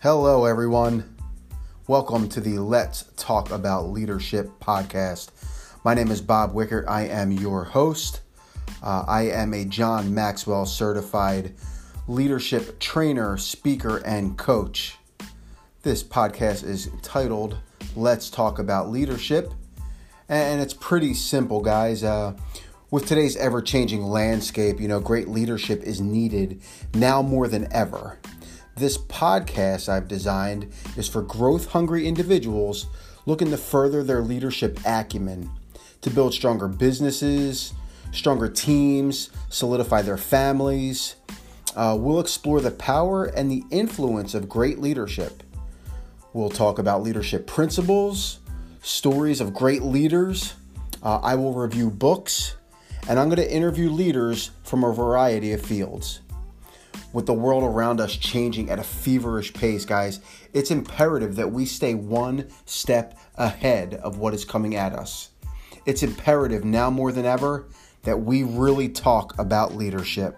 Hello, everyone. Welcome to the Let's Talk About Leadership podcast. My name is Bob Wickert. I am your host. Uh, I am a John Maxwell certified leadership trainer, speaker, and coach. This podcast is titled Let's Talk About Leadership. And it's pretty simple, guys. Uh, with today's ever changing landscape, you know, great leadership is needed now more than ever. This podcast I've designed is for growth hungry individuals looking to further their leadership acumen, to build stronger businesses, stronger teams, solidify their families. Uh, we'll explore the power and the influence of great leadership. We'll talk about leadership principles, stories of great leaders. Uh, I will review books and I'm going to interview leaders from a variety of fields. With the world around us changing at a feverish pace, guys, it's imperative that we stay one step ahead of what is coming at us. It's imperative now more than ever that we really talk about leadership.